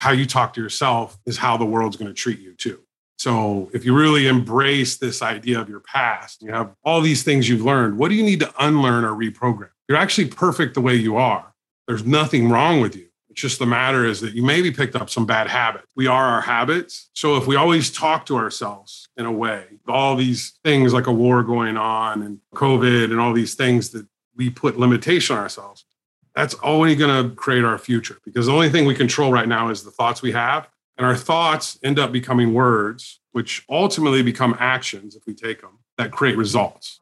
how you talk to yourself is how the world's going to treat you too. So if you really embrace this idea of your past, you have all these things you've learned, what do you need to unlearn or reprogram? You're actually perfect the way you are. There's nothing wrong with you. It's just the matter is that you maybe picked up some bad habits. We are our habits. So if we always talk to ourselves in a way, all these things like a war going on and COVID and all these things that we put limitation on ourselves, that's only going to create our future because the only thing we control right now is the thoughts we have and our thoughts end up becoming words, which ultimately become actions if we take them that create results.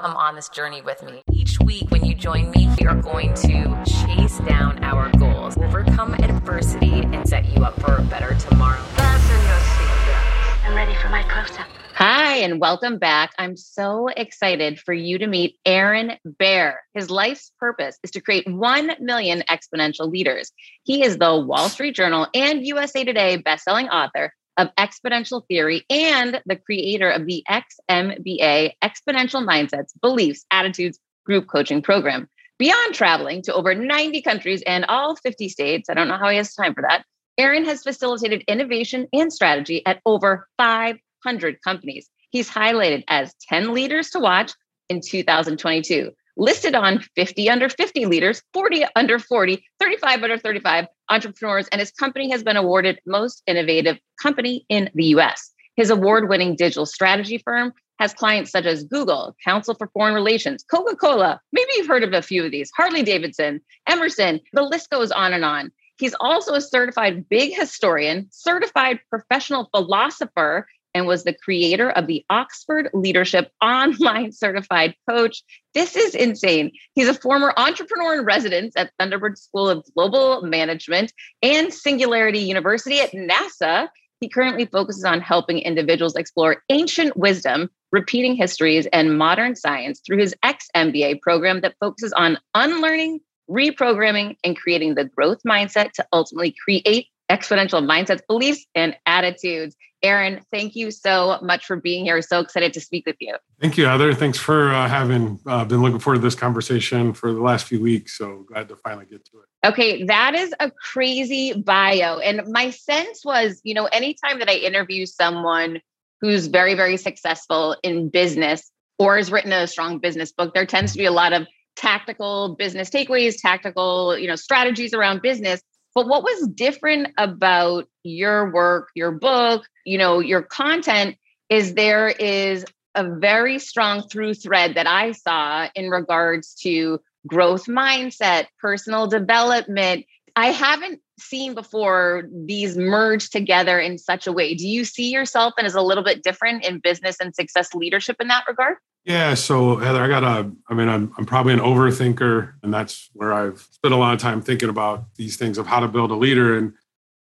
Come on this journey with me. Each week, when you join me, we are going to chase down our goals, overcome adversity, and set you up for a better tomorrow. Fasten your seatbelts. I'm ready for my close up. Hi, and welcome back. I'm so excited for you to meet Aaron Bare. His life's purpose is to create 1 million exponential leaders. He is the Wall Street Journal and USA Today bestselling author of Exponential Theory and the creator of the XMBA Exponential Mindsets, Beliefs, Attitudes Group Coaching Program. Beyond traveling to over 90 countries and all 50 states, I don't know how he has time for that. Aaron has facilitated innovation and strategy at over 5 100 companies. He's highlighted as 10 leaders to watch in 2022, listed on 50 under 50 leaders, 40 under 40, 35 under 35 entrepreneurs, and his company has been awarded Most Innovative Company in the US. His award winning digital strategy firm has clients such as Google, Council for Foreign Relations, Coca Cola, maybe you've heard of a few of these, Harley Davidson, Emerson, the list goes on and on. He's also a certified big historian, certified professional philosopher, and was the creator of the Oxford Leadership Online Certified Coach. This is insane. He's a former entrepreneur in residence at Thunderbird School of Global Management and Singularity University at NASA. He currently focuses on helping individuals explore ancient wisdom, repeating histories, and modern science through his XMBA program that focuses on unlearning, reprogramming, and creating the growth mindset to ultimately create exponential mindsets, beliefs, and attitudes. Aaron, thank you so much for being here. So excited to speak with you. Thank you, Heather. Thanks for uh, having uh, been looking forward to this conversation for the last few weeks. So glad to finally get to it. Okay, that is a crazy bio. And my sense was, you know, anytime that I interview someone who's very, very successful in business or has written a strong business book, there tends to be a lot of tactical business takeaways, tactical, you know, strategies around business. But what was different about your work, your book, you know, your content is there is a very strong through thread that I saw in regards to growth mindset, personal development. I haven't seen before these merge together in such a way. Do you see yourself and as a little bit different in business and success leadership in that regard? Yeah, so Heather, I got a, I mean, I'm, I'm probably an overthinker, and that's where I've spent a lot of time thinking about these things of how to build a leader. And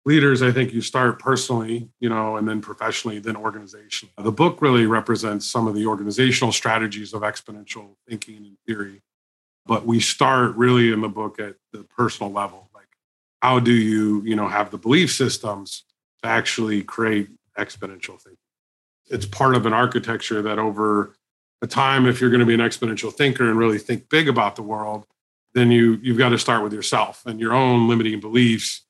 leaders, I think you start personally, you know, and then professionally, then organizationally. The book really represents some of the organizational strategies of exponential thinking and theory. But we start really in the book at the personal level. Like, how do you, you know, have the belief systems to actually create exponential thinking? It's part of an architecture that over a time if you're going to be an exponential thinker and really think big about the world then you you've got to start with yourself and your own limiting beliefs.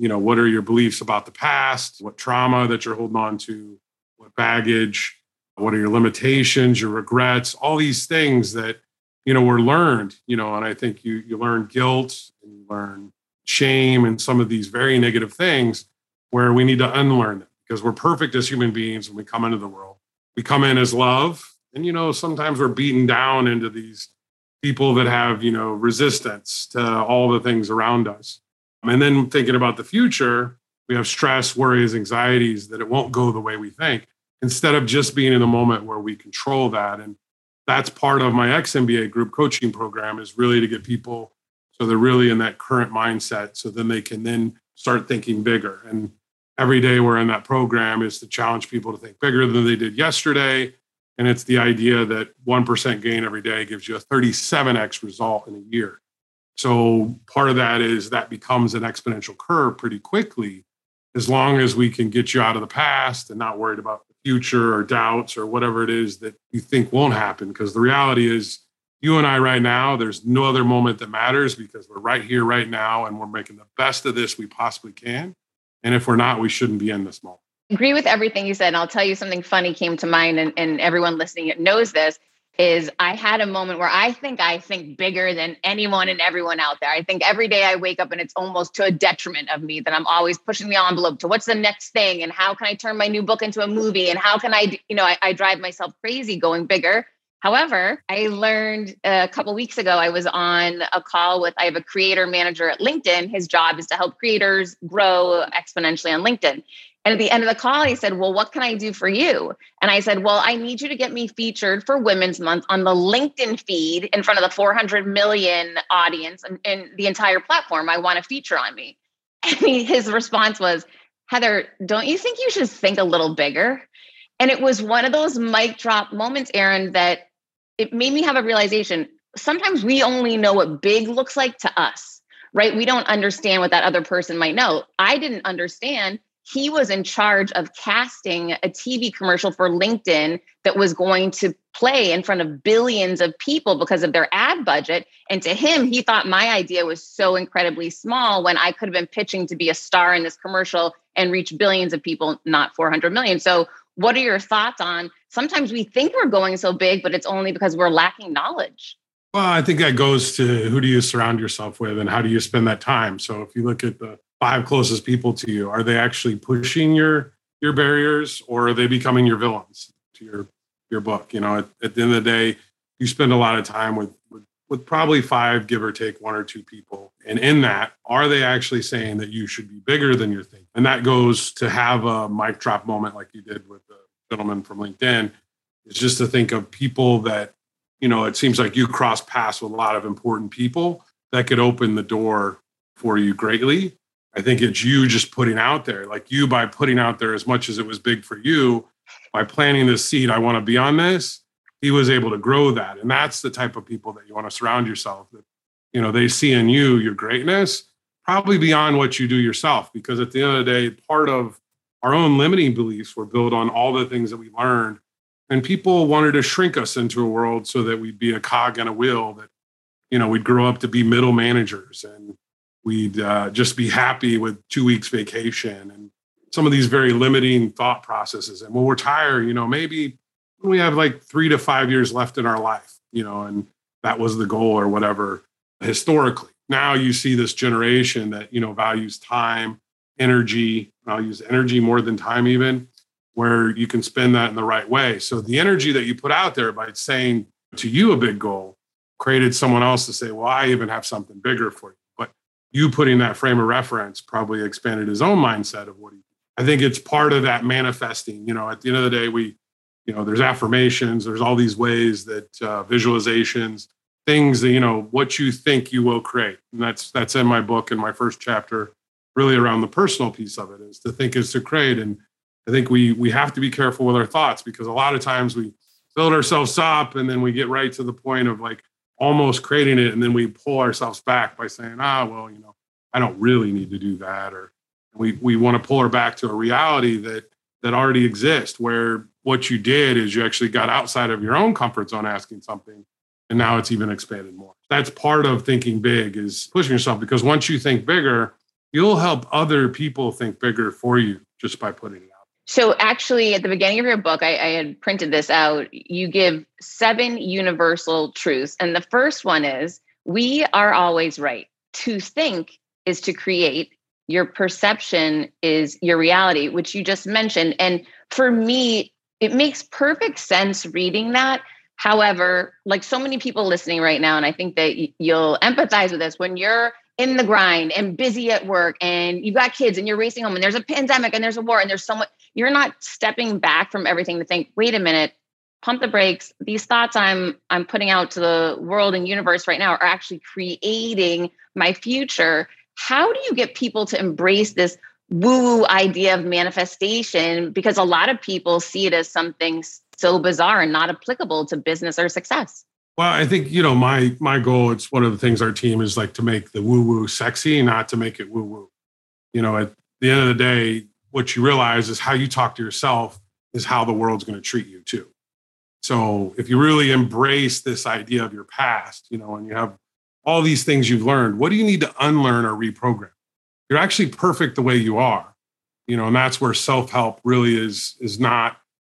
You know what are your beliefs about the past? What trauma that you're holding on to? What baggage? What are your limitations your regrets? All these things that you know were learned you know and i think you you learn guilt and you learn shame and some of these very negative things where we need to unlearn them because we're perfect as human beings when we come into the world. We come in as love and, you know, sometimes we're beaten down into these people that have, you know, resistance to all the things around us. And then thinking about the future, we have stress, worries, anxieties that it won't go the way we think instead of just being in the moment where we control that. And that's part of my XMBA group coaching program is really to get people so they're really in that current mindset so then they can then start thinking bigger. And every day we're in that program is to challenge people to think bigger than they did yesterday and it's the idea that 1% gain every day gives you a 37x result in a year. So part of that is that becomes an exponential curve pretty quickly as long as we can get you out of the past and not worried about the future or doubts or whatever it is that you think won't happen. Because the reality is, you and I right now, there's no other moment that matters because we're right here, right now, and we're making the best of this we possibly can. And if we're not, we shouldn't be in this moment. Agree with everything you said. And I'll tell you something funny came to mind, and, and everyone listening knows this is I had a moment where I think I think bigger than anyone and everyone out there. I think every day I wake up and it's almost to a detriment of me that I'm always pushing the envelope to what's the next thing and how can I turn my new book into a movie and how can I, you know, I, I drive myself crazy going bigger. However, I learned a couple weeks ago, I was on a call with, I have a creator manager at LinkedIn. His job is to help creators grow exponentially on LinkedIn. And at the end of the call, he said, Well, what can I do for you? And I said, Well, I need you to get me featured for Women's Month on the LinkedIn feed in front of the 400 million audience and, and the entire platform. I want a feature on me. And he, his response was, Heather, don't you think you should think a little bigger? And it was one of those mic drop moments, Aaron, that it made me have a realization. Sometimes we only know what big looks like to us, right? We don't understand what that other person might know. I didn't understand he was in charge of casting a TV commercial for LinkedIn that was going to play in front of billions of people because of their ad budget. And to him, he thought my idea was so incredibly small when I could have been pitching to be a star in this commercial and reach billions of people, not 400 million. So what are your thoughts on sometimes we think we're going so big, but it's only because we're lacking knowledge? Well, I think that goes to who do you surround yourself with and how do you spend that time? So if you look at the five closest people to you, are they actually pushing your your barriers or are they becoming your villains to your your book? You know, at, at the end of the day, you spend a lot of time with, with with probably five, give or take one or two people. And in that, are they actually saying that you should be bigger than you think? And that goes to have a mic drop moment like you did with the gentleman from LinkedIn, is just to think of people that, you know, it seems like you cross paths with a lot of important people that could open the door for you greatly. I think it's you just putting out there, like you by putting out there as much as it was big for you, by planting this seed, I want to be on this he was able to grow that. And that's the type of people that you want to surround yourself with. You know they see in you your greatness probably beyond what you do yourself because at the end of the day part of our own limiting beliefs were built on all the things that we learned. And people wanted to shrink us into a world so that we'd be a cog in a wheel that you know we'd grow up to be middle managers and we'd uh, just be happy with two weeks vacation and some of these very limiting thought processes and when we're tired you know maybe we have like three to five years left in our life, you know, and that was the goal or whatever historically. Now you see this generation that, you know, values time, energy, values energy more than time, even where you can spend that in the right way. So the energy that you put out there by saying to you a big goal created someone else to say, well, I even have something bigger for you. You putting that frame of reference probably expanded his own mindset of what he, I think it's part of that manifesting. You know, at the end of the day, we, you know there's affirmations there's all these ways that uh, visualizations things that you know what you think you will create and that's that's in my book in my first chapter really around the personal piece of it is to think is to create and i think we we have to be careful with our thoughts because a lot of times we build ourselves up and then we get right to the point of like almost creating it and then we pull ourselves back by saying ah well you know i don't really need to do that or we we want to pull her back to a reality that that already exists where what you did is you actually got outside of your own comfort zone asking something and now it's even expanded more. That's part of thinking big is pushing yourself because once you think bigger you'll help other people think bigger for you just by putting it out so actually at the beginning of your book I, I had printed this out. You give seven universal truths and the first one is we are always right. To think is to create. Your perception is your reality which you just mentioned. And for me it makes perfect sense reading that. However, like so many people listening right now, and I think that you'll empathize with this when you're in the grind and busy at work and you've got kids and you're racing home and there's a pandemic and there's a war and there's someone, you're not stepping back from everything to think, wait a minute, pump the brakes. These thoughts I'm I'm putting out to the world and universe right now are actually creating my future. How do you get people to embrace this woo idea of manifestation because a lot of people see it as something so bizarre and not applicable to business or success. Well, I think you know my my goal. It's one of the things our team is like to make the woo woo sexy, not to make it woo woo. You know, at the end of the day, what you realize is how you talk to yourself is how the world's going to treat you too. So if you really embrace this idea of your past, you know, and you have all these things you've learned, what do you need to unlearn or reprogram? you're actually perfect the way you are. You know, and that's where self-help really is is not,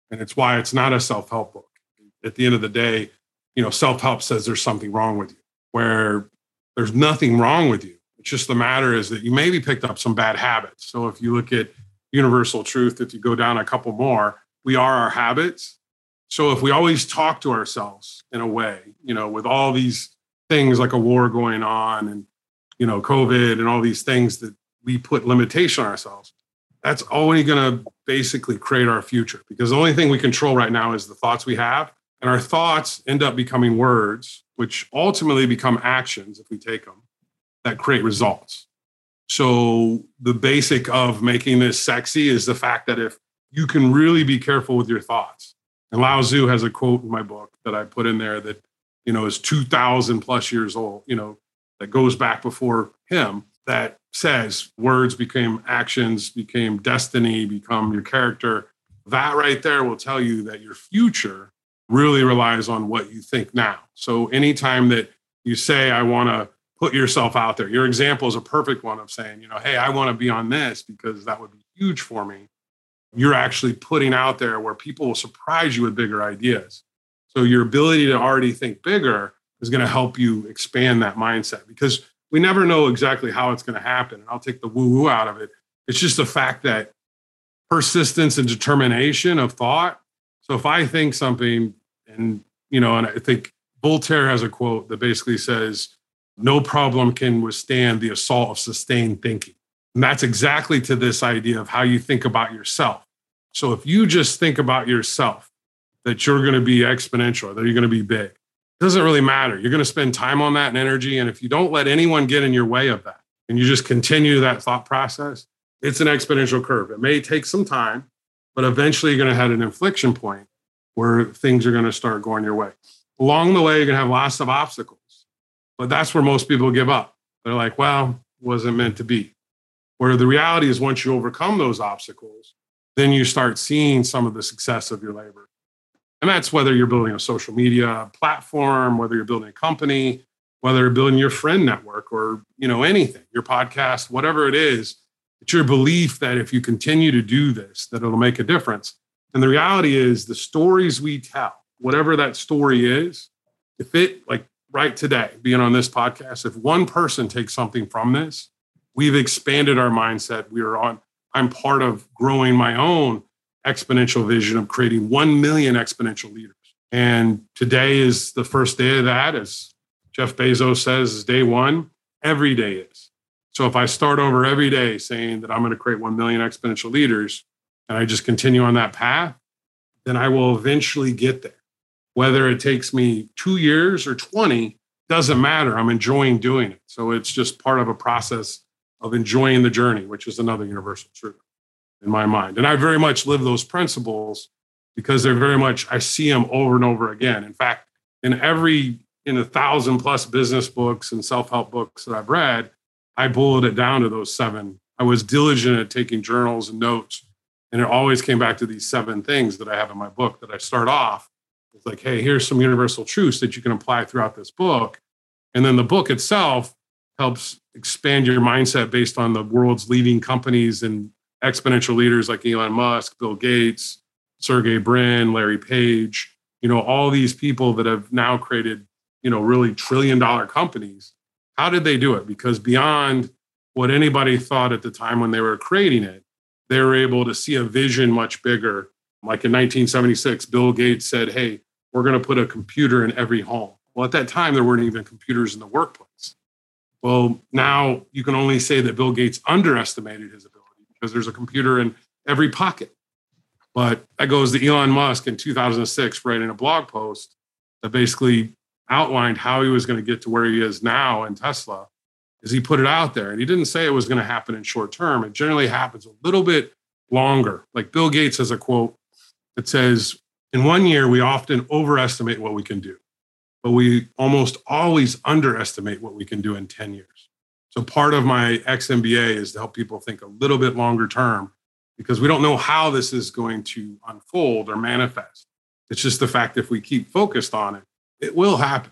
and it's why it's not a self-help book. At the end of the day, you know, self-help says there's something wrong with you, where there's nothing wrong with you. It's just the matter is that you maybe picked up some bad habits. So if you look at universal truth, if you go down a couple more, we are our habits. So if we always talk to ourselves in a way, you know, with all these things like a war going on and, you know, COVID and all these things that we put limitation on ourselves, that's only going to basically create our future because the only thing we control right now is the thoughts we have. And our thoughts end up becoming words, which ultimately become actions if we take them that create results. So the basic of making this sexy is the fact that if you can really be careful with your thoughts. And Lao Tzu has a quote in my book that I put in there that, you know, is 2000 plus years old, you know, that goes back before him that says words became actions, became destiny, become your character. That right there will tell you that your future really relies on what you think now. So anytime that you say, I want to put yourself out there. Your example is a perfect one of saying, you know, hey, I want to be on this because that would be huge for me. You're actually putting out there where people will surprise you with bigger ideas. So your ability to already think bigger is going to help you expand that mindset because we never know exactly how it's going to happen. And I'll take the woo woo out of it. It's just the fact that persistence and determination of thought. So if I think something and, you know, and I think Voltaire has a quote that basically says, no problem can withstand the assault of sustained thinking. And that's exactly to this idea of how you think about yourself. So if you just think about yourself, that you're going to be exponential, that you're going to be big, it doesn't really matter. You're going to spend time on that and energy. And if you don't let anyone get in your way of that and you just continue that thought process, it's an exponential curve. It may take some time, but eventually you're going to have an inflection point where things are going to start going your way. Along the way, you're going to have lots of obstacles. But that's where most people give up. They're like, well, wasn't meant to be. Where the reality is, once you overcome those obstacles, then you start seeing some of the success of your labor. And that's whether you're building a social media platform, whether you're building a company, whether you're building your friend network or you know anything, your podcast, whatever it is, it's your belief that if you continue to do this, that it'll make a difference. And the reality is the stories we tell, whatever that story is, if it like right today, being on this podcast, if one person takes something from this, we've expanded our mindset. We are on, I'm part of growing my own exponential vision of creating 1 million exponential leaders. And today is the first day of that. As Jeff Bezos says, is day one. Every day is. So if I start over every day saying that I'm going to create 1 million exponential leaders and I just continue on that path, then I will eventually get there. Whether it takes me two years or 20, doesn't matter. I'm enjoying doing it. So it's just part of a process of enjoying the journey, which is another universal truth in my mind. And I very much live those principles because they're very much, I see them over and over again. In fact, in every, in a thousand plus business books and self help books that I've read, I boiled it down to those seven. I was diligent at taking journals and notes. And it always came back to these seven things that I have in my book that I start off it's like, hey, here's some universal truths that you can apply throughout this book. And then the book itself helps expand your mindset based on the world's leading companies and exponential leaders like Elon Musk, Bill Gates, Sergey Brin, Larry Page, you know, all these people that have now created, you know, really trillion dollar companies. How did they do it? Because beyond what anybody thought at the time when they were creating it, they were able to see a vision much bigger. Like in 1976, Bill Gates said, Hey, we're going to put a computer in every home. Well, at that time, there weren't even computers in the workplace. Well, now you can only say that Bill Gates underestimated his ability because there's a computer in every pocket. But that goes to Elon Musk in 2006 writing a blog post that basically outlined how he was going to get to where he is now in Tesla. Is he put it out there, and he didn't say it was going to happen in short term. It generally happens a little bit longer. Like Bill Gates has a quote that says, in one year, we often overestimate what we can do, but we almost always underestimate what we can do in 10 years. So, part of my XMBA is to help people think a little bit longer term because we don't know how this is going to unfold or manifest. It's just the fact if we keep focused on it, it will happen.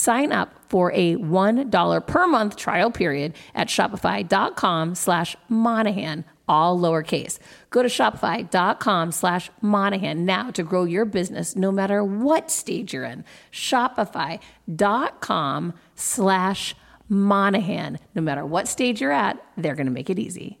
Sign up for a $1 per month trial period at shopify.com slash Monahan all lowercase. Go to shopify.com slash Monahan now to grow your business no matter what stage you're in. Shopify.com slash Monahan. No matter what stage you're at, they're going to make it easy.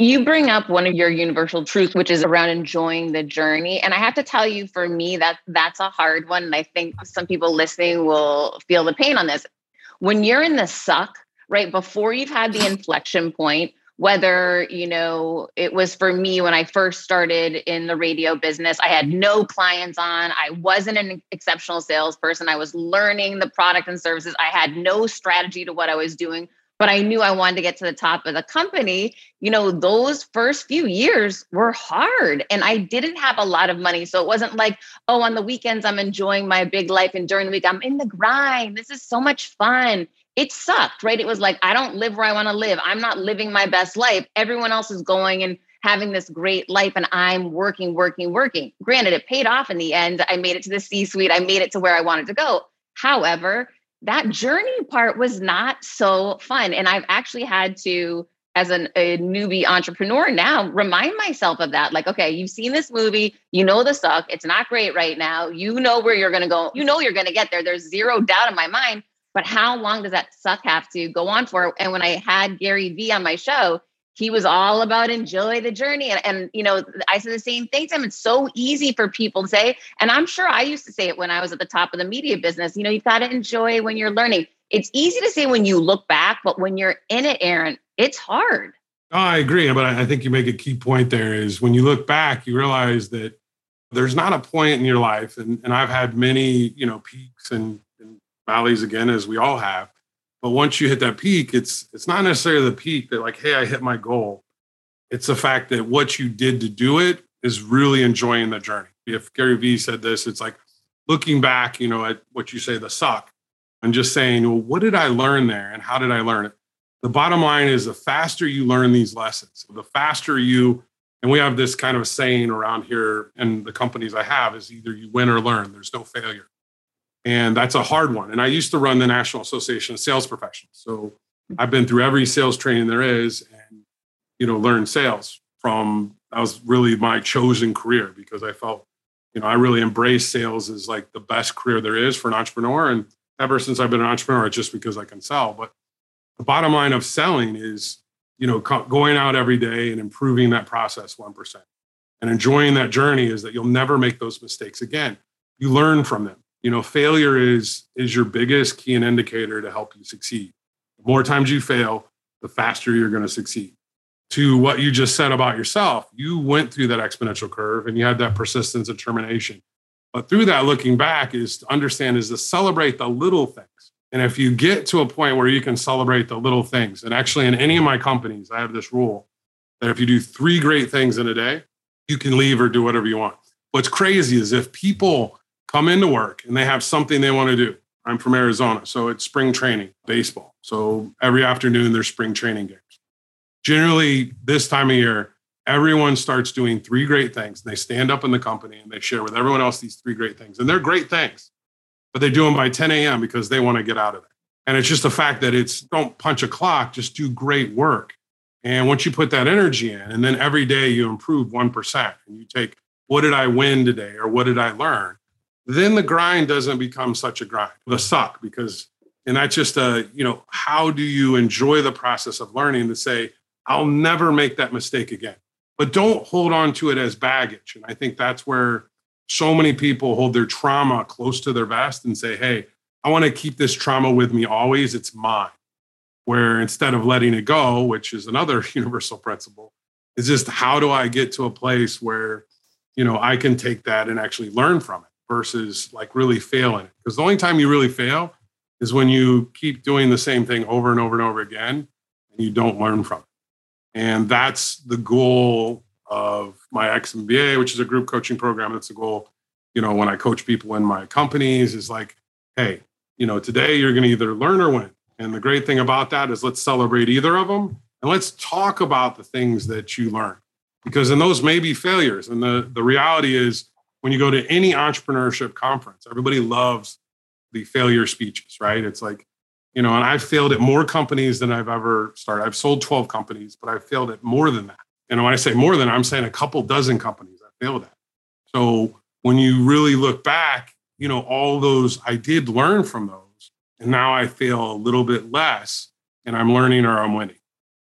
You bring up one of your universal truths, which is around enjoying the journey. And I have to tell you, for me, that that's a hard one. And I think some people listening will feel the pain on this. When you're in the suck, right before you've had the inflection point, whether you know it was for me when i first started in the radio business i had no clients on i wasn't an exceptional salesperson i was learning the product and services i had no strategy to what i was doing but I knew I wanted to get to the top of the company, you know, those first few years were hard and I didn't have a lot of money. So it wasn't like, oh, on the weekends, I'm enjoying my big life. And during the week, I'm in the grind. This is so much fun. It sucked, right? It was like, I don't live where I want to live. I'm not living my best life. Everyone else is going and having this great life and I'm working, working, working. Granted, it paid off in the end. I made it to the C suite, I made it to where I wanted to go. However, that journey part was not so fun. And I've actually had to, as an, a newbie entrepreneur now, remind myself of that. Like, okay, you've seen this movie, you know the suck, it's not great right now. You know where you're going to go, you know you're going to get there. There's zero doubt in my mind. But how long does that suck have to go on for? And when I had Gary Vee on my show, he was all about enjoy the journey. And, and, you know, I said the same thing to him. It's so easy for people to say. And I'm sure I used to say it when I was at the top of the media business. You know, you've got to enjoy when you're learning. It's easy to say when you look back, but when you're in it, Aaron, it's hard. I agree. But I think you make a key point there is when you look back, you realize that there's not a point in your life. And, and I've had many, you know, peaks and, and valleys again, as we all have but once you hit that peak, it's it's not necessarily the peak that like, hey, I hit my goal. It's the fact that what you did to do it is really enjoying the journey. If Gary Vee said this, it's like looking back, you know, at what you say the suck, and just saying, well, what did I learn there, and how did I learn it? The bottom line is the faster you learn these lessons, the faster you and we have this kind of saying around here in the companies I have is either you win or learn. There's no failure. And that's a hard one. And I used to run the National Association of Sales Professionals. So mm-hmm. I've been through every sales training there is and, you know, learned sales from, that was really my chosen career because I felt, you know, I really embrace sales as like the best career there is for an entrepreneur. And ever since I've been an entrepreneur, it's just because I can sell. But the bottom line of selling is, you know, going out every day and improving that process 1%. And enjoying that journey is that you'll never make those mistakes again. You learn from them you know failure is is your biggest key and indicator to help you succeed. The more times you fail the faster you're going to succeed. To what you just said about yourself you went through that exponential curve and you had that persistence and determination but through that looking back is to understand is to celebrate the little things. And if you get to a point where you can celebrate the little things and actually in any of my companies i have this rule that if you do three great things in a day you can leave or do whatever you want. What's crazy is if people come into work and they have something they want to do. I'm from Arizona, so it's spring training, baseball. So every afternoon there's spring training games. Generally, this time of year, everyone starts doing three great things. They stand up in the company and they share with everyone else these three great things. And they're great things, but they do them by 10 a.m. because they want to get out of there. And it's just the fact that it's don't punch a clock, just do great work. And once you put that energy in, and then every day you improve 1%, and you take, what did I win today? Or what did I learn? Then the grind doesn't become such a grind, the suck, because, and that's just a, you know, how do you enjoy the process of learning to say, I'll never make that mistake again. But don't hold on to it as baggage. And I think that's where so many people hold their trauma close to their vest and say, hey, I want to keep this trauma with me always. It's mine. Where instead of letting it go, which is another universal principle, is just how do I get to a place where, you know, I can take that and actually learn from it versus like really failing. Because the only time you really fail is when you keep doing the same thing over and over and over again and you don't learn from it. And that's the goal of my XMBA, which is a group coaching program. That's the goal, you know, when I coach people in my companies is like, hey, you know, today you're going to either learn or win. And the great thing about that is let's celebrate either of them and let's talk about the things that you learn because then those may be failures. And the, the reality is when you go to any entrepreneurship conference, everybody loves the failure speeches, right? It's like, you know, and I've failed at more companies than I've ever started. I've sold 12 companies, but I've failed at more than that. And when I say more than, I'm saying a couple dozen companies I failed at. So when you really look back, you know, all those, I did learn from those. And now I fail a little bit less and I'm learning or I'm winning.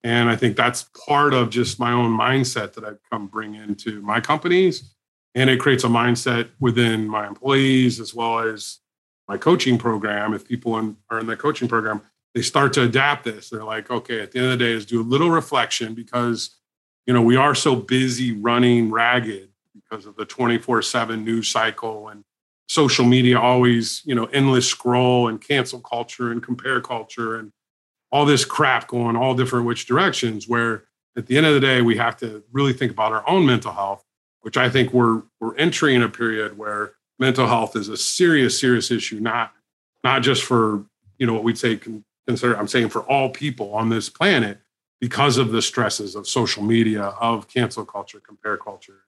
And I think that's part of just my own mindset that I've come bring into my companies and it creates a mindset within my employees as well as my coaching program. If people in, are in the coaching program they start to adapt this. They're like okay at the end of the day is do a little reflection because you know we are so busy running ragged because of the 24-7 news cycle and social media always you know endless scroll and cancel culture and compare culture and all this crap going all different which directions where at the end of the day we have to really think about our own mental health which I think we're we're entering a period where mental health is a serious, serious issue, not not just for you know what we'd say consider. I'm saying for all people on this planet because of the stresses of social media, of cancel culture, compare culture.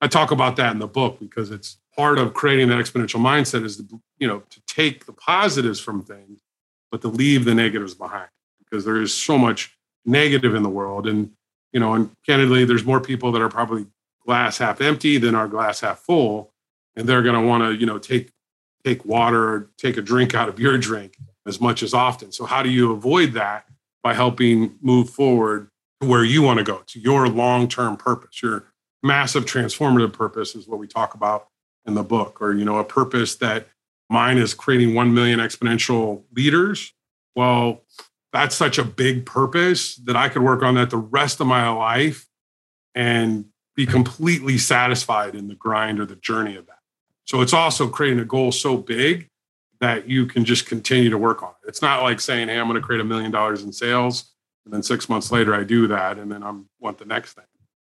I talk about that in the book because it's part of creating that exponential mindset is to, you know to take the positives from things, but to leave the negatives behind because there is so much negative in the world. And you know, and candidly, there's more people that are probably glass half empty than our glass half full, and they're going to want to you know take take water take a drink out of your drink as much as often. So how do you avoid that? by helping move forward to where you want to go, to your long term purpose. Your massive transformative purpose is what we talk about in the book, or, you know, a purpose that mine is creating 1 million exponential leaders. Well, that's such a big purpose that I could work on that the rest of my life and be completely satisfied in the grind or the journey of that. So it's also creating a goal so big that you can just continue to work on it. It's not like saying, "Hey, I'm going to create a million dollars in sales," and then six months later I do that, and then I want the next thing.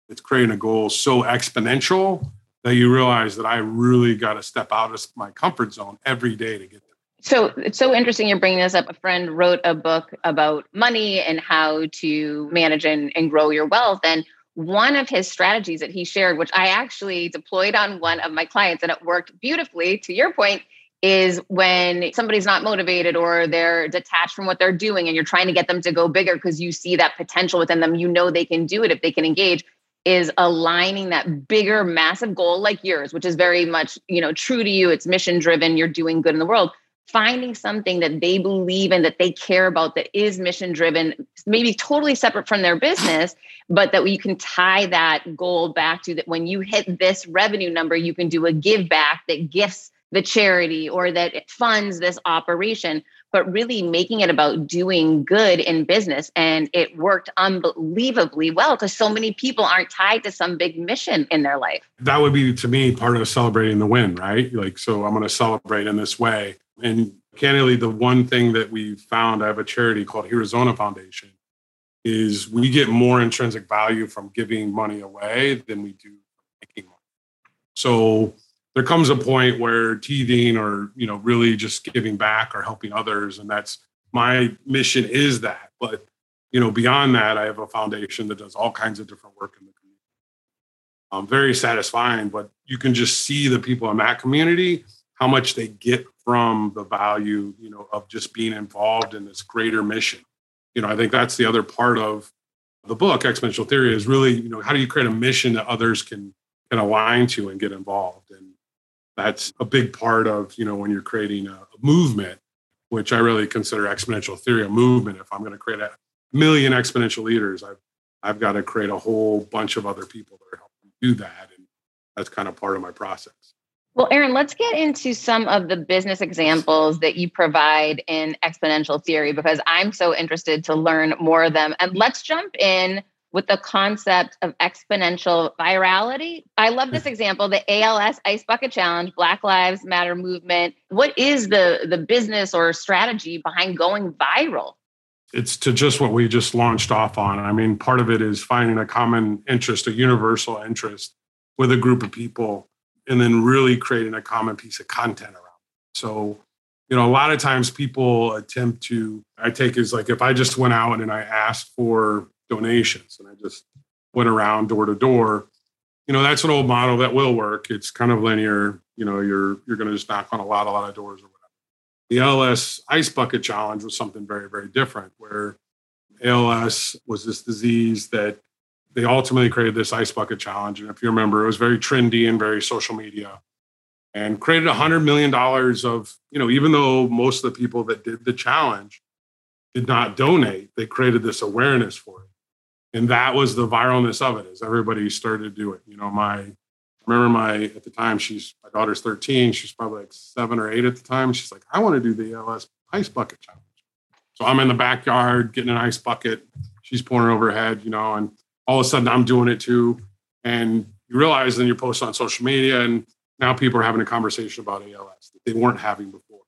It's creating a goal so exponential that you realize that I really got to step out of my comfort zone every day to get there. So it's so interesting you're bringing this up. A friend wrote a book about money and how to manage and, and grow your wealth. And one of his strategies that he shared, which I actually deployed on one of my clients, and it worked beautifully, to your point, is when somebody's not motivated or they're detached from what they're doing and you're trying to get them to go bigger because you see that potential within them you know they can do it if they can engage is aligning that bigger massive goal like yours which is very much you know true to you it's mission driven you're doing good in the world finding something that they believe in that they care about that is mission driven maybe totally separate from their business but that you can tie that goal back to that when you hit this revenue number you can do a give back that gifts the charity or that it funds this operation, but really making it about doing good in business. And it worked unbelievably well because so many people aren't tied to some big mission in their life. That would be to me part of celebrating the win, right? Like, so I'm going to celebrate in this way. And candidly, the one thing that we found, I have a charity called Arizona Foundation, is we get more intrinsic value from giving money away than we do making money. So there comes a point where teething or you know really just giving back or helping others and that's my mission is that but you know beyond that i have a foundation that does all kinds of different work in the community um, very satisfying but you can just see the people in that community how much they get from the value you know of just being involved in this greater mission. You know i think that's the other part of the book exponential theory is really you know how do you create a mission that others can can align to and get involved? And that's a big part of you know when you're creating a, movement which i really consider exponential theory a movement. If i'm going to create a million exponential leaders i've i've got to create a whole bunch of other people that are helping do that. And that's kind of part of my process well, Aaron, let's get into some of the business examples that you provide in exponential theory because I'm so interested to learn more of them. And let's jump in with the concept of exponential virality. I love this mm-hmm. example, the ALS Ice Bucket Challenge, Black Lives Matter movement. What is the the business or strategy behind going viral? It's to just what we just launched off on. I mean, part of it is finding a common interest, a universal interest with a group of people and then really creating a common piece of content around. It. So, you know, a lot of times people attempt to I take is like if I just went out and I asked for donations. And I just went around door to door. You know, that's an old model that will work. It's kind of linear. You know, you're you're going to just knock on a lot, a lot of doors or whatever. The ALS Ice Bucket Challenge was something very, very different. Where ALS was this disease that they ultimately created this ice bucket challenge. And if you remember, it was very trendy and very social media and created a hundred million dollars of, you know, even though most of the people that did the challenge did not donate, they created this awareness for it. And that was the viralness of it is everybody started to do it. You know my remember my at the time she's my daughter's 13 she's probably like seven or eight at the time. She's like i want to do the ALS ice bucket challenge. So i'm in the backyard getting an ice bucket. She's pouring over head you know and all of a sudden i'm doing it too and you realize then you post on social media and now people are having a conversation about ALS that they weren't having before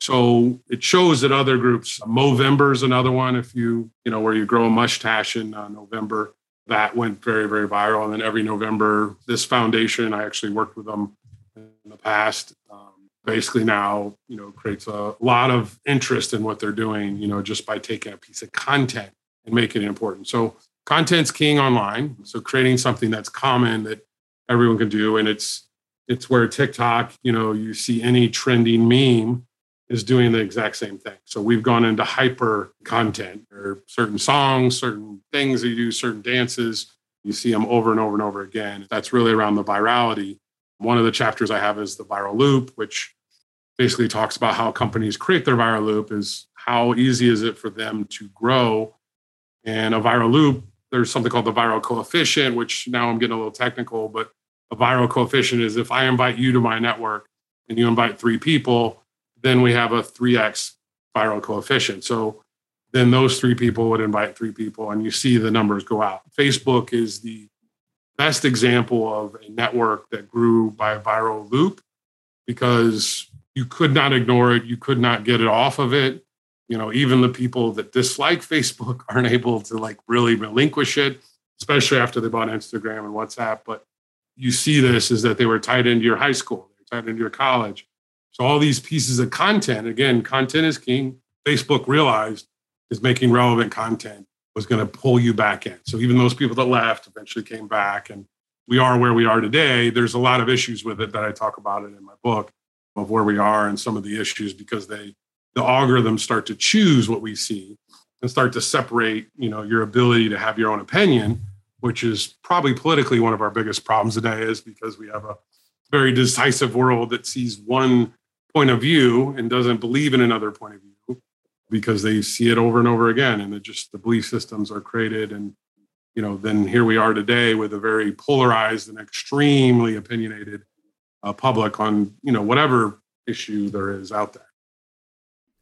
so it shows that other groups, Movember is another one. If you, you know, where you grow a mustache in uh, November, that went very, very viral. And then every November, this foundation, I actually worked with them in the past. Um, basically now, you know, creates a lot of interest in what they're doing, you know, just by taking a piece of content and making it important. So content's king online. So creating something that's common that everyone can do. And it's it's where TikTok, you know, you see any trending meme is doing the exact same thing. So we've gone into hyper content or certain songs, certain things that you do, certain dances. You see them over and over and over again. That's really around the virality. One of the chapters I have is the viral loop, which basically talks about how companies create their viral loop is how easy is it for them to grow. And a viral loop, there's something called the viral coefficient, which now I'm getting a little technical, but a viral coefficient is if I invite you to my network and you invite three people, then we have a 3x viral coefficient. So then those three people would invite three people, and you see the numbers go out. Facebook is the best example of a network that grew by a viral loop because you could not ignore it, you could not get it off of it. You know, even the people that dislike Facebook aren't able to like really relinquish it, especially after they bought Instagram and WhatsApp. But you see this is that they were tied into your high school, they tied into your college, so all these pieces of content, again, content is king. Facebook realized is making relevant content was going to pull you back in. So even those people that left eventually came back and we are where we are today. There's a lot of issues with it that I talk about it in my book of where we are and some of the issues because they the algorithms start to choose what we see and start to separate, you know, your ability to have your own opinion, which is probably politically one of our biggest problems today is because we have a very decisive world that sees one point of view and doesn't believe in another point of view because they see it over and over again. And it just the belief systems are created and you know then here we are today with a very polarized and extremely opinionated uh, public on you know whatever issue there is out there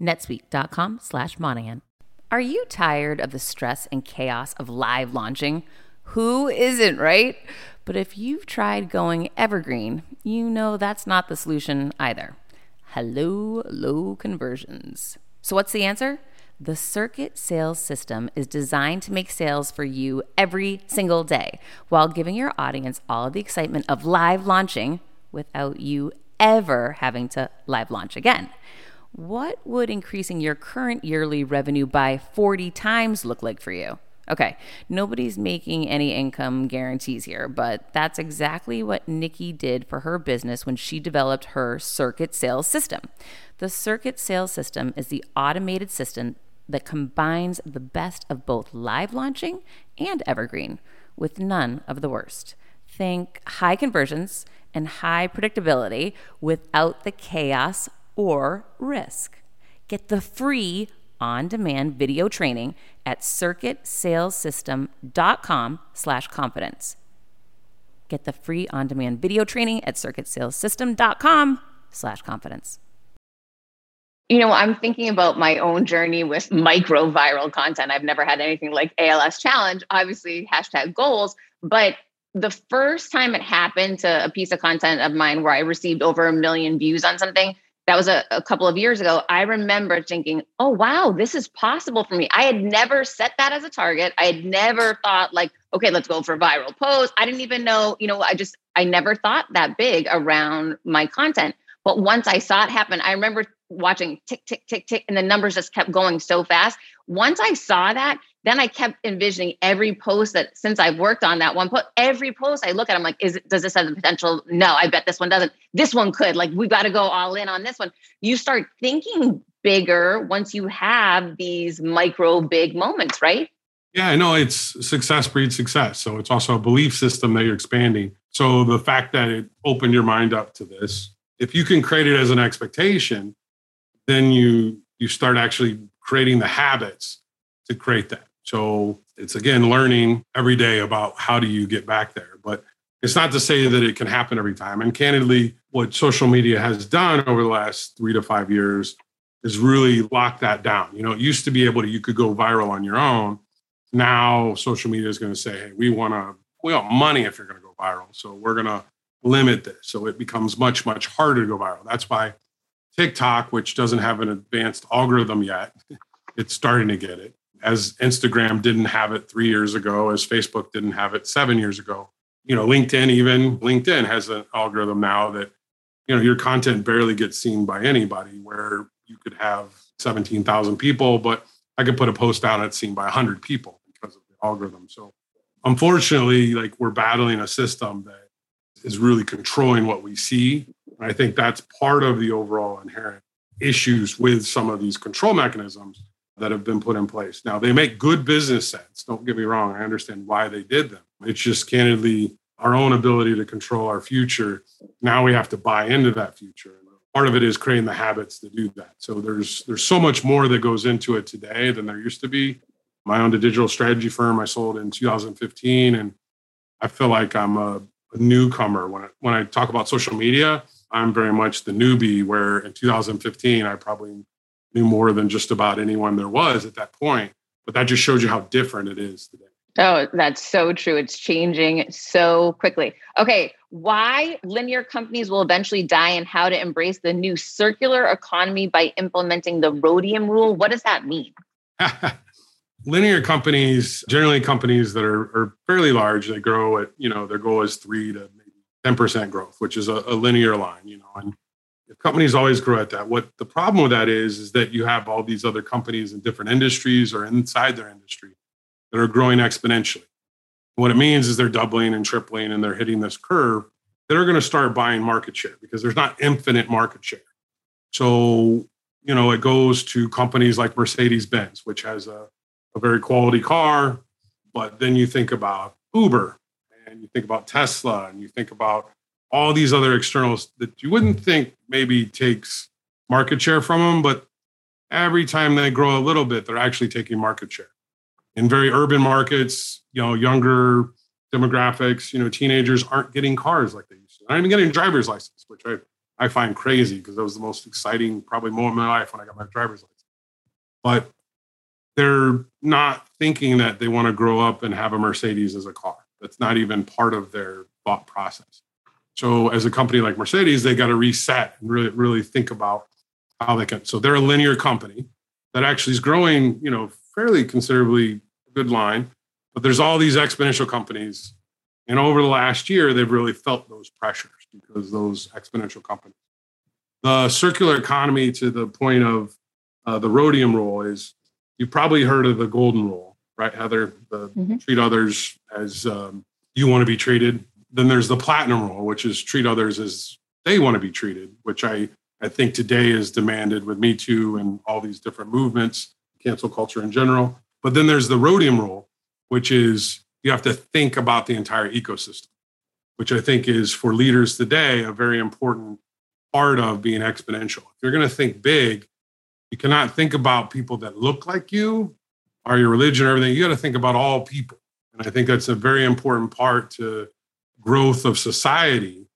netsuite.com slash Monahan. Are you tired of the stress and chaos of live launching? Who isn't, right? But if you've tried going evergreen, you know that's not the solution either. Hello, low conversions. So, what's the answer? The Circuit Sales System is designed to make sales for you every single day while giving your audience all of the excitement of live launching without you ever having to live launch again. What would increasing your current yearly revenue by 40 times look like for you? Okay, nobody's making any income guarantees here, but that's exactly what Nikki did for her business when she developed her circuit sales system. The circuit sales system is the automated system that combines the best of both live launching and evergreen with none of the worst. Think high conversions and high predictability without the chaos or risk. Get the free on-demand video training at circuitsalessystem.com slash confidence. Get the free on-demand video training at circuitsalessystem.com slash confidence. You know, I'm thinking about my own journey with micro viral content. I've never had anything like ALS challenge, obviously hashtag goals, but the first time it happened to a piece of content of mine where I received over a million views on something, that was a, a, couple of years ago. I remember thinking, oh, wow, this is possible for me. I had never set that as a target. I had never thought, like, okay, let's go for viral post. I didn't even know, you know, I just, I never thought that big around my content. But once I saw it happen, I remember watching tick, tick, tick, tick, and the numbers just kept going so fast. Once I saw that, then I kept envisioning every post that since I've worked on that one post, every post I look at, I'm like, is does this have the potential? No, I bet this one doesn't. This one could. Like, we've got to go all in on this one. You start thinking bigger once you have these micro big moments, right? Yeah, I know it's success breeds success. So it's also a belief system that you're expanding. So the fact that it opened your mind up to this if you can create it as an expectation, then you you start actually creating the habits to create that. So it's again learning every day about how do you get back there. But it's not to say that it can happen every time. And candidly, what social media has done over the last three to five years is really lock that down. You know, it used to be able to you could go viral on your own. Now social media is going to say, hey, we want to we want money if you're going to go viral. So we're going to limit this. So it becomes much, much harder to go viral. That's why TikTok, which doesn't have an advanced algorithm yet, it's starting to get it. As Instagram didn't have it three years ago, as Facebook didn't have it seven years ago. You know, LinkedIn, even LinkedIn has an algorithm now that, you know, your content barely gets seen by anybody, where you could have 17,000 people, but I could put a post out and it's seen by 100 people because of the algorithm. So unfortunately, like we're battling a system that is really controlling what we see. And I think that's part of the overall inherent issues with some of these control mechanisms that have been put in place. Now, they make good business sense. Don't get me wrong. I understand why they did them. It's just candidly our own ability to control our future. Now we have to buy into that future. Part of it is creating the habits to do that. So there's there's so much more that goes into it today than there used to be. I owned a digital strategy firm I sold in 2015 and I feel like I'm a a newcomer. When I, when I talk about social media, I'm very much the newbie. Where in 2015, I probably knew more than just about anyone there was at that point. But that just shows you how different it is today. Oh, that's so true. It's changing so quickly. Okay, why linear companies will eventually die and how to embrace the new circular economy by implementing the rhodium rule. What does that mean? linear companies, generally companies that are, are, fairly large, they grow at, you know, their goal is three to maybe 10% growth, which is a, a, linear line, you know, and companies always grow at that. What the problem with that is, is that you have all these other companies in different industries or inside their industry that are growing exponentially. What it means is they're doubling and tripling and they're hitting this curve. They're going to start buying market share because there's not infinite market share. So, you know, it goes to companies like Mercedes Benz, which has a a very quality car. But then you think about Uber and you think about Tesla and you think about all these other externals that you wouldn't think maybe takes market share from them, but every time they grow a little bit, they're actually taking market share. In very urban markets, you know, younger demographics, you know, teenagers aren't getting cars like they used to. Not even getting driver's license, which I, I find crazy because that was the most exciting probably moment in my life when I got my driver's license. But they're not thinking that they want to grow up and have a Mercedes as a car. That's not even part of their thought process. So, as a company like Mercedes, they got to reset and really, really think about how they can. So, they're a linear company that actually is growing, you know, fairly considerably good line. But there's all these exponential companies, and over the last year, they've really felt those pressures because those exponential companies. The circular economy, to the point of uh, the rhodium rule, is You've probably heard of the golden rule, right, Heather? The mm-hmm. treat others as um, you want to be treated. Then there's the platinum rule, which is treat others as they want to be treated, which I, I think today is demanded with Me Too and all these different movements, cancel culture in general. But then there's the rhodium rule, which is you have to think about the entire ecosystem, which I think is for leaders today a very important part of being exponential. If you're going to think big, you cannot think about people that look like you or your religion or everything. You got to think about all people. And I think that's a very important part to growth of society,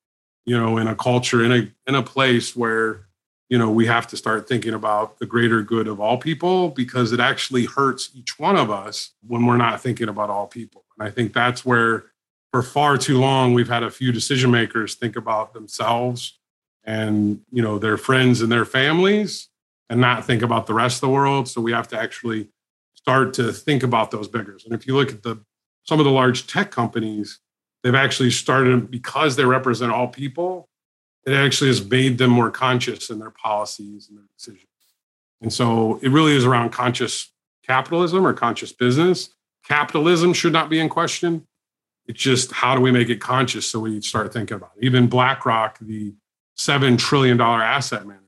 you know, in a culture, in a in a place where, you know, we have to start thinking about the greater good of all people because it actually hurts each one of us when we're not thinking about all people. And I think that's where for far too long we've had a few decision makers think about themselves and you know their friends and their families and not think about the rest of the world so we have to actually start to think about those biggers and if you look at the some of the large tech companies they've actually started because they represent all people it actually has made them more conscious in their policies and their decisions. And so it really is around conscious capitalism or conscious business. Capitalism should not be in question. It's just how do we make it conscious so we start thinking about it? Even blackrock the seven trillion dollar asset manager,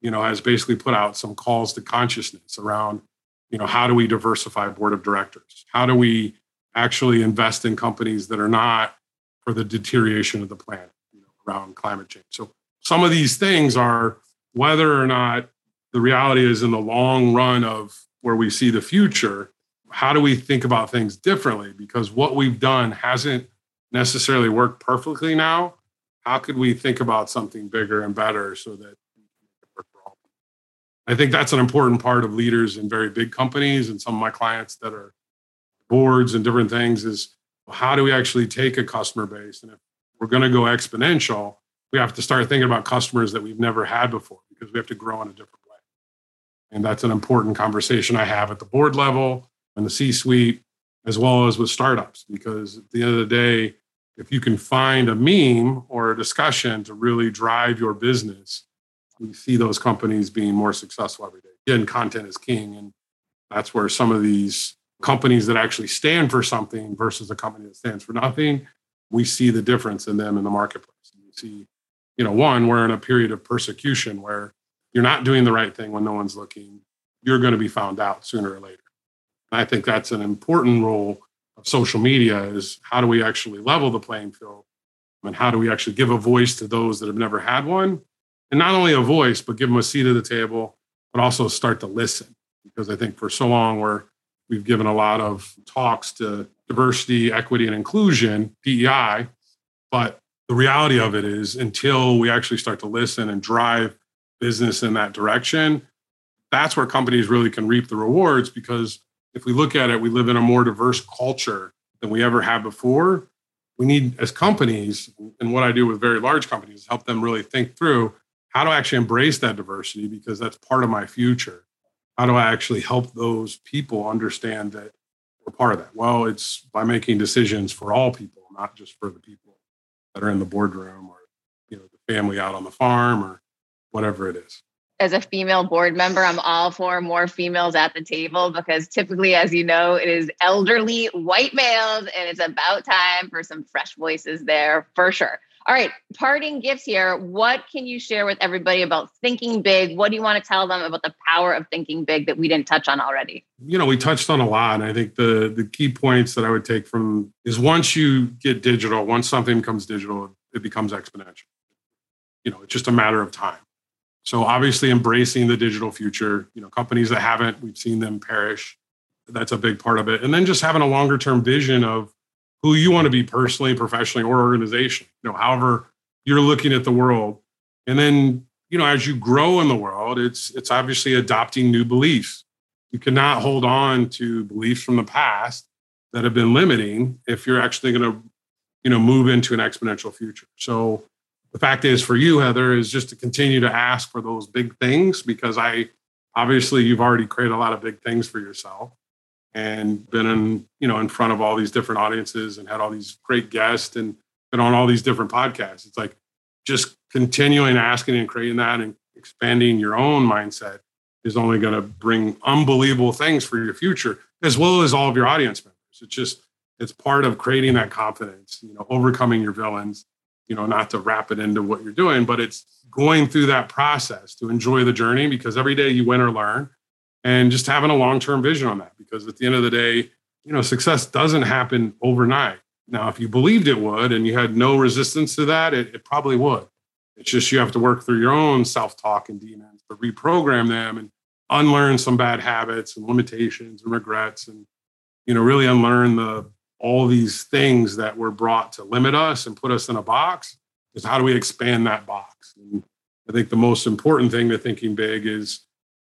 you know, has basically put out some calls to consciousness around, you know, how do we diversify board of directors? How do we actually invest in companies that are not for the deterioration of the planet, you know, around climate change? So some of these things are whether or not the reality is in the long run of where we see the future, how do we think about things differently? Because what we've done hasn't necessarily worked perfectly now how could we think about something bigger and better so that I think that's an important part of leaders in very big companies and some of my clients that are boards and different things is how do we actually take a customer base and if we're going to go exponential we have to start thinking about customers that we've never had before because we have to grow in a different way and that's an important conversation i have at the board level and the c suite as well as with startups because at the end of the day if you can find a meme or a discussion to really drive your business, we see those companies being more successful every day. Again, content is king. And that's where some of these companies that actually stand for something versus a company that stands for nothing, we see the difference in them in the marketplace. You see, you know, one, we're in a period of persecution where you're not doing the right thing when no one's looking. You're going to be found out sooner or later. And I think that's an important role of social media is how do we actually level the playing field and how do we actually give a voice to those that have never had one and not only a voice but give them a seat at the table but also start to listen because i think for so long we're we've given a lot of talks to diversity equity and inclusion DEI but the reality of it is until we actually start to listen and drive business in that direction that's where companies really can reap the rewards because if we look at it, we live in a more diverse culture than we ever have before. We need, as companies, and what I do with very large companies, help them really think through how to actually embrace that diversity because that's part of my future. How do I actually help those people understand that we're part of that? Well, it's by making decisions for all people, not just for the people that are in the boardroom or you know the family out on the farm or whatever it is as a female board member, I'm all for more females at the table because typically, as you know, it is elderly white males and it's about time for some fresh voices there for sure. All right, parting gifts here. What can you share with everybody about thinking big? What do you want to tell them about the power of thinking big that we didn't touch on already? You know, we touched on a lot. And I think the the key points that I would take from is once you get digital, once something becomes digital, it becomes exponential. You know, it's just a matter of time. So obviously embracing the digital future, you know, companies that haven't, we've seen them perish. That's a big part of it. And then just having a longer term vision of who you want to be personally, professionally, or organizationally, you know, however you're looking at the world. And then, you know, as you grow in the world, it's it's obviously adopting new beliefs. You cannot hold on to beliefs from the past that have been limiting if you're actually going to, you know, move into an exponential future. So the fact is for you heather is just to continue to ask for those big things because i obviously you've already created a lot of big things for yourself and been in you know in front of all these different audiences and had all these great guests and been on all these different podcasts. It's like just continuing asking and creating that and expanding your own mindset is only going to bring unbelievable things for your future as well as all of your audience members. It's just it's part of creating that confidence you know overcoming your villains you know, not to wrap it into what you're doing, but it's going through that process to enjoy the journey because every day you win or learn and just having a long-term vision on that because at the end of the day, you know, success doesn't happen overnight. Now, if you believed it would and you had no resistance to that, it, it probably would. It's just you have to work through your own self-talk and demons to reprogram them and unlearn some bad habits and limitations and regrets and you know really unlearn the all these things that were brought to limit us and put us in a box is how do we expand that box? And I think the most important thing to thinking big is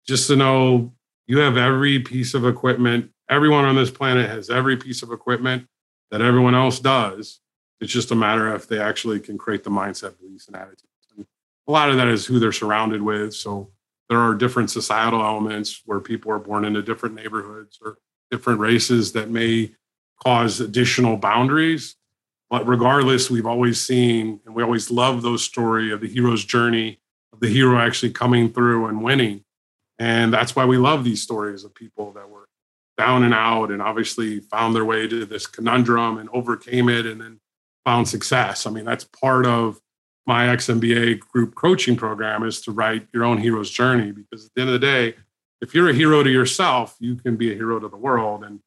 just to know you have every piece of equipment. Everyone on this planet has every piece of equipment that everyone else does. It's just a matter of if they actually can create the mindset, beliefs, and attitudes. And a lot of that is who they're surrounded with. So there are different societal elements where people are born into different neighborhoods or different races that may cause additional boundaries. But regardless, we've always seen and we always love those story of the hero's journey of the hero actually coming through and winning. And that's why we love these stories of people that were down and out and obviously found their way to this conundrum and overcame it and then found success. I mean, that's part of my XMBA group coaching program is to write your own hero's journey because at the end of the day, if you're a hero to yourself, you can be a hero to the world. And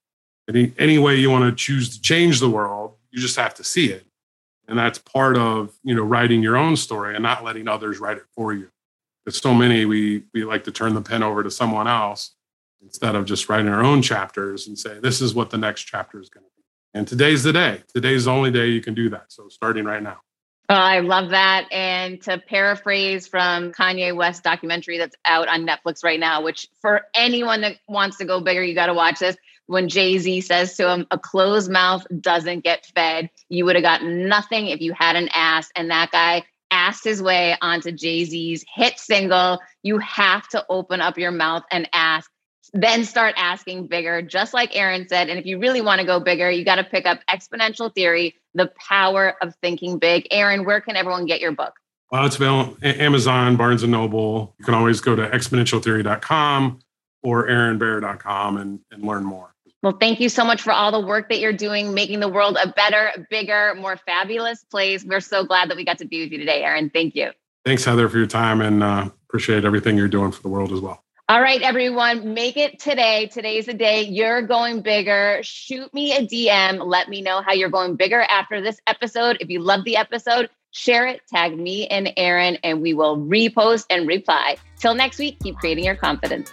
any, any way you want to choose to change the world, you just have to see it. And that's part of, you know, writing your own story and not letting others write it for you. Because so many we we like to turn the pen over to someone else instead of just writing our own chapters and say, this is what the next chapter is going to be. And today's the day. Today's the only day you can do that. So starting right now. Oh, I love that. And to paraphrase from Kanye West documentary that's out on Netflix right now, which for anyone that wants to go bigger, you got to watch this. When Jay Z says to him, a closed mouth doesn't get fed, you would have gotten nothing if you hadn't asked. And that guy asked his way onto Jay Z's hit single. You have to open up your mouth and ask then start asking bigger, just like Aaron said. And if you really want to go bigger, you got to pick up Exponential Theory, The Power of Thinking Big. Aaron, where can everyone get your book? Well, it's available Amazon, Barnes and Noble. You can always go to exponentialtheory.com or aaronbare.com and, and learn more. Well, thank you so much for all the work that you're doing, making the world a better, bigger, more fabulous place. We're so glad that we got to be with you today, Aaron. Thank you. Thanks, Heather, for your time and uh, appreciate everything you're doing for the world as well. All right, everyone, make it today. Today's the day you're going bigger. Shoot me a DM. Let me know how you're going bigger after this episode. If you love the episode, share it, tag me and Aaron, and we will repost and reply. Till next week, keep creating your confidence.